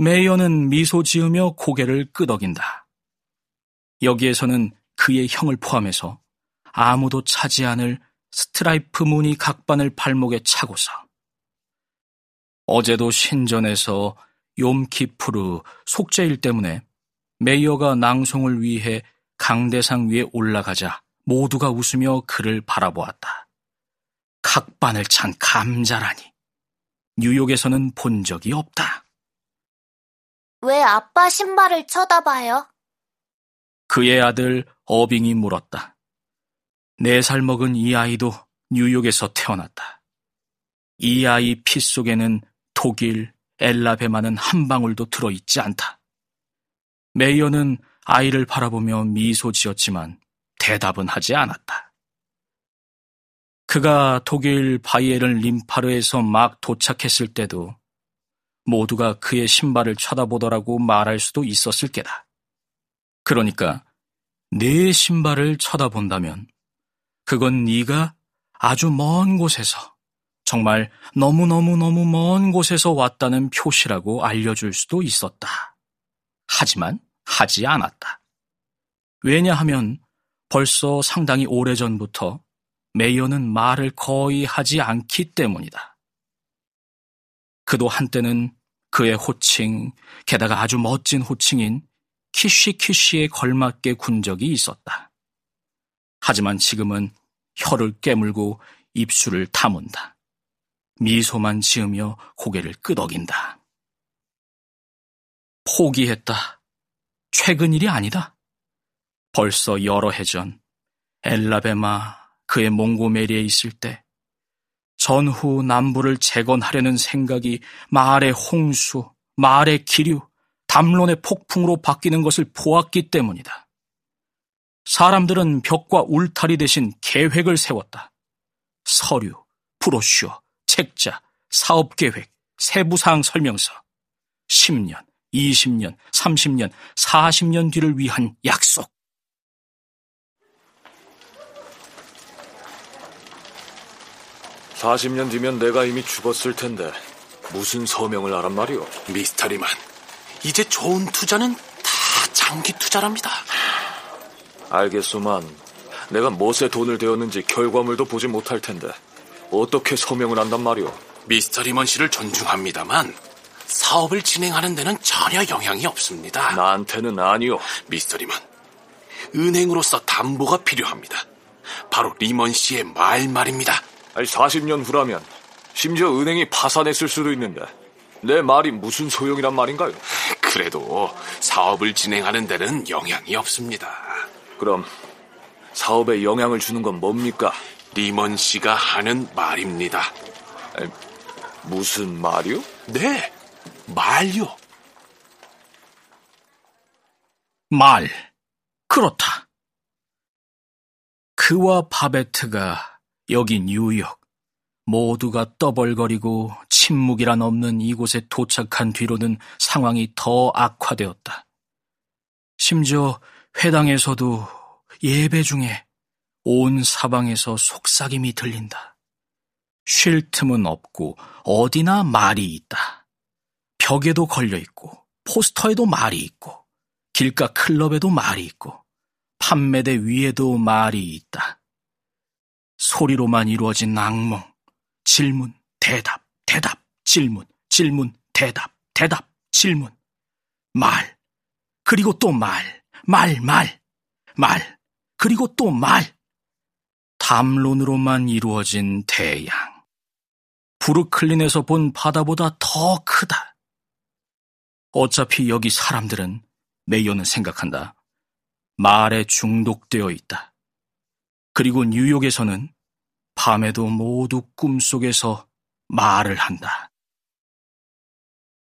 메이어는 미소 지으며 고개를 끄덕인다. 여기에서는 그의 형을 포함해서 아무도 차지 않을 스트라이프 무늬 각반을 발목에 차고서 어제도 신전에서 욤키푸르 속죄일 때문에 메이어가 낭송을 위해 강대상 위에 올라가자 모두가 웃으며 그를 바라보았다. 각반을 찬 감자라니. 뉴욕에서는 본 적이 없다. 왜 아빠 신발을 쳐다봐요? 그의 아들 어빙이 물었다. 네 살 먹은 이 아이도 뉴욕에서 태어났다. 이 아이 피 속에는 독일, 엘라베마는 한 방울도 들어있지 않다. 메이어는 아이를 바라보며 미소 지었지만 대답은 하지 않았다. 그가 독일 바이에른 림파르에서 막 도착했을 때도 모두가 그의 신발을 쳐다보더라고 말할 수도 있었을 게다. 그러니까 내 신발을 쳐다본다면 그건 네가 아주 먼 곳에서 정말 너무너무너무 먼 곳에서 왔다는 표시라고 알려줄 수도 있었다. 하지만 하지 않았다. 왜냐하면 벌써 상당히 오래전부터 메이어는 말을 거의 하지 않기 때문이다. 그도 한때는 그의 호칭, 게다가 아주 멋진 호칭인 키쉬키쉬에 걸맞게 군 적이 있었다. 하지만 지금은 혀를 깨물고 입술을 다문다. 미소만 지으며 고개를 끄덕인다. 포기했다. 최근 일이 아니다. 벌써 여러 해 전, 엘라베마, 그의 몽고메리에 있을 때, 전후 남부를 재건하려는 생각이 말의 홍수, 말의 기류, 담론의 폭풍으로 바뀌는 것을 보았기 때문이다. 사람들은 벽과 울타리 대신 계획을 세웠다. 서류, 브로슈어, 책자, 사업계획, 세부사항 설명서, 10년, 20년, 30년, 40년 뒤를 위한 약속. 사십 년 뒤면 내가 이미 죽었을 텐데 무슨 서명을 하란 말이오? 미스터리만 이제 좋은 투자는 다 장기 투자랍니다. 알겠소만 내가 무엇에 돈을 대었는지 결과물도 보지 못할 텐데 어떻게 서명을 한단 말이오? 미스터 리먼 씨를 존중합니다만 사업을 진행하는 데는 전혀 영향이 없습니다. 나한테는 아니오. 미스터 리먼, 은행으로서 담보가 필요합니다. 바로 리먼 씨의 말 말입니다. 아니 40년 후라면 심지어 은행이 파산했을 수도 있는데 내 말이 무슨 소용이란 말인가요? 그래도 사업을 진행하는 데는 영향이 없습니다. 그럼 사업에 영향을 주는 건 뭡니까? 리먼 씨가 하는 말입니다. 아니, 무슨 말이요? 네, 말요. 말. 그렇다. 그와 바베트가 여기 뉴욕, 모두가 떠벌거리고 침묵이란 없는 이곳에 도착한 뒤로는 상황이 더 악화되었다. 심지어 회당에서도 예배 중에 온 사방에서 속삭임이 들린다. 쉴 틈은 없고 어디나 말이 있다. 벽에도 걸려 있고 포스터에도 말이 있고 길가 클럽에도 말이 있고 판매대 위에도 말이 있다. 소리로만 이루어진 악몽, 질문, 대답, 대답, 질문, 질문, 대답, 대답, 질문, 말, 그리고 또 말, 말, 말, 말, 그리고 또 말. 담론으로만 이루어진 대양. 브루클린에서 본 바다보다 더 크다. 어차피 여기 사람들은 메이어는 생각한다. 말에 중독되어 있다. 그리고 뉴욕에서는 밤에도 모두 꿈속에서 말을 한다.